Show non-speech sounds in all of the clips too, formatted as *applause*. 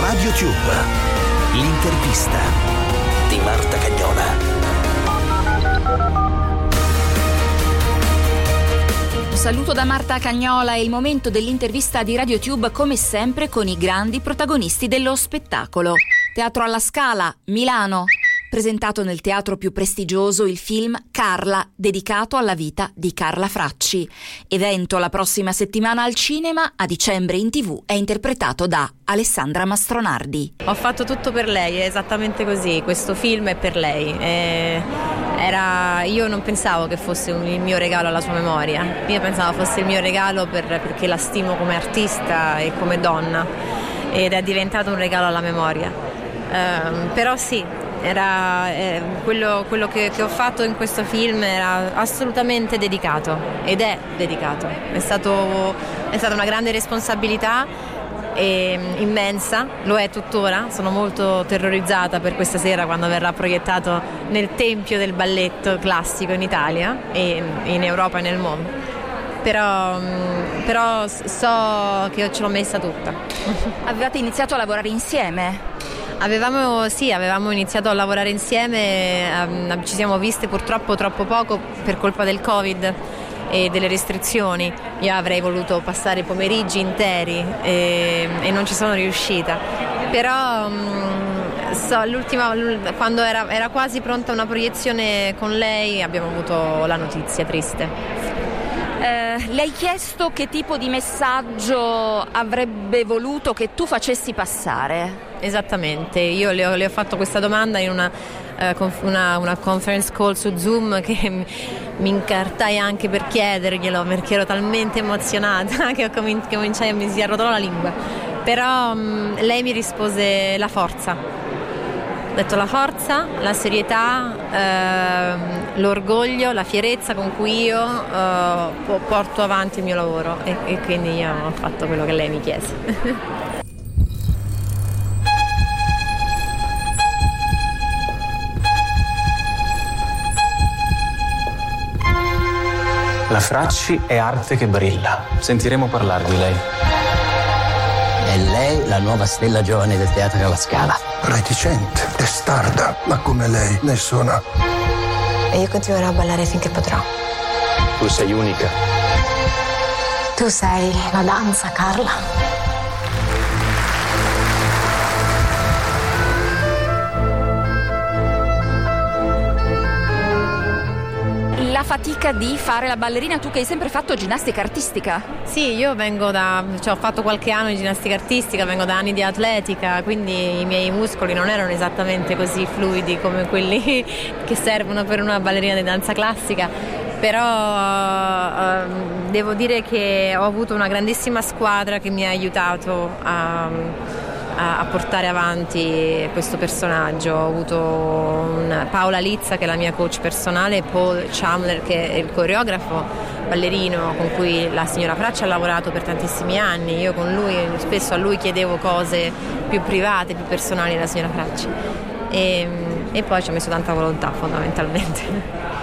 Radio Tube, l'intervista di Marta Cagnola. Saluto da Marta Cagnola, è il momento dell'intervista di RadioTube come sempre con i grandi protagonisti dello spettacolo. Teatro alla Scala, Milano. Presentato nel teatro più prestigioso il film Carla, dedicato alla vita di Carla Fracci. Evento la prossima settimana al cinema, a dicembre in tv, è interpretato da Alessandra Mastronardi. Ho fatto tutto per lei, è esattamente così, questo film è per lei. È era, io non pensavo che fosse un, il mio regalo alla sua memoria, io pensavo fosse il mio regalo per, perché la stimo come artista e come donna ed è diventato un regalo alla memoria. Um, però sì, era, eh, quello, quello che, che, ho fatto in questo film era assolutamente dedicato ed è dedicato. È, stato, è stata una grande responsabilità e immensa, lo è tuttora, sono molto terrorizzata per questa sera quando verrà proiettato nel tempio del balletto classico in Italia e in Europa e nel mondo. Però, mm, però so che ce l'ho messa tutta. Avevate iniziato a lavorare insieme? Avevamo, sì, avevamo iniziato a lavorare insieme, um, ci siamo viste purtroppo troppo poco per colpa del Covid e delle restrizioni. Io avrei voluto passare pomeriggi interi e, e non ci sono riuscita. Però mh, mm, so, quando era, era quasi pronta una proiezione con lei abbiamo avuto la notizia triste. Eh, le hai chiesto che tipo di messaggio avrebbe voluto che tu facessi passare? Esattamente, io le ho, le ho fatto questa domanda in una, uh, una, una, conference call su Zoom *laughs* che mi incartai anche per chiederglielo perché ero talmente emozionata *laughs* che, comin- che cominciai, mi si arrotolò la lingua. Però um, lei mi rispose la forza ho detto la forza, la serietà, ehm, l'orgoglio, la fierezza con cui io eh, porto avanti il mio lavoro e, e quindi io ho fatto quello che lei mi chiese. *laughs* La Fracci è arte che brilla. Sentiremo parlare di lei. È lei la nuova stella giovane del teatro alla Scala. Reticente, testarda, ma come lei nessuna. E io continuerò a ballare finché potrò. Tu sei unica. Tu sei la danza, Carla. Fatica di fare la ballerina, tu che hai sempre fatto ginnastica artistica? Sì, io vengo da, cioè ho fatto qualche anno di ginnastica artistica, vengo da anni di atletica, quindi i miei muscoli non erano esattamente così fluidi come quelli *laughs* che servono per una ballerina di danza classica però uh, devo dire che ho avuto una grandissima squadra che mi ha aiutato a, a, a portare avanti questo personaggio. Ho avuto un, Paola Lizza che è la mia coach personale, Paul Chamler che è il coreografo ballerino con cui la signora Fraccia ha lavorato per tantissimi anni. Io con lui spesso a lui chiedevo cose più private, più personali della signora Fraccia. E, e poi ci ha messo tanta volontà fondamentalmente. *laughs*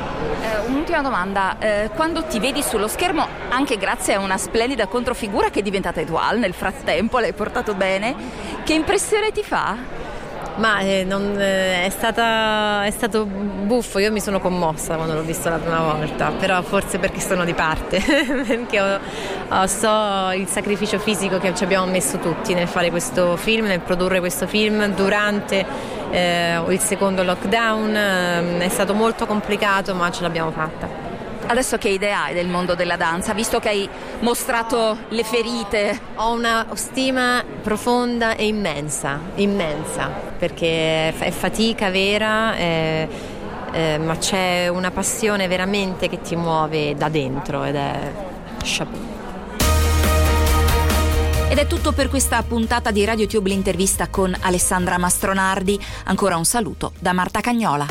un'ultima domanda. Eh, quando ti vedi sullo schermo, anche grazie a una splendida controfigura che è diventata Edouard nel frattempo, l'hai portato bene, che impressione ti fa? Ma eh, non, eh, è, stata, è, stato buffo, io mi sono commossa quando l'ho visto la prima volta, però forse perché sono di parte, *laughs* perché ho, ho, so il sacrificio fisico che ci abbiamo messo tutti nel fare questo film, nel produrre questo film durante eh, il secondo lockdown, eh, è stato molto complicato ma ce l'abbiamo fatta. Adesso che idea hai del mondo della danza, visto che hai mostrato le ferite? Ho una stima profonda e immensa, immensa, perché è fatica vera, eh, eh, ma c'è una passione veramente che ti muove da dentro ed è chapeau. Ed è tutto per questa puntata di RadioTube l'intervista con Alessandra Mastronardi. Ancora un saluto da Marta Cagnola.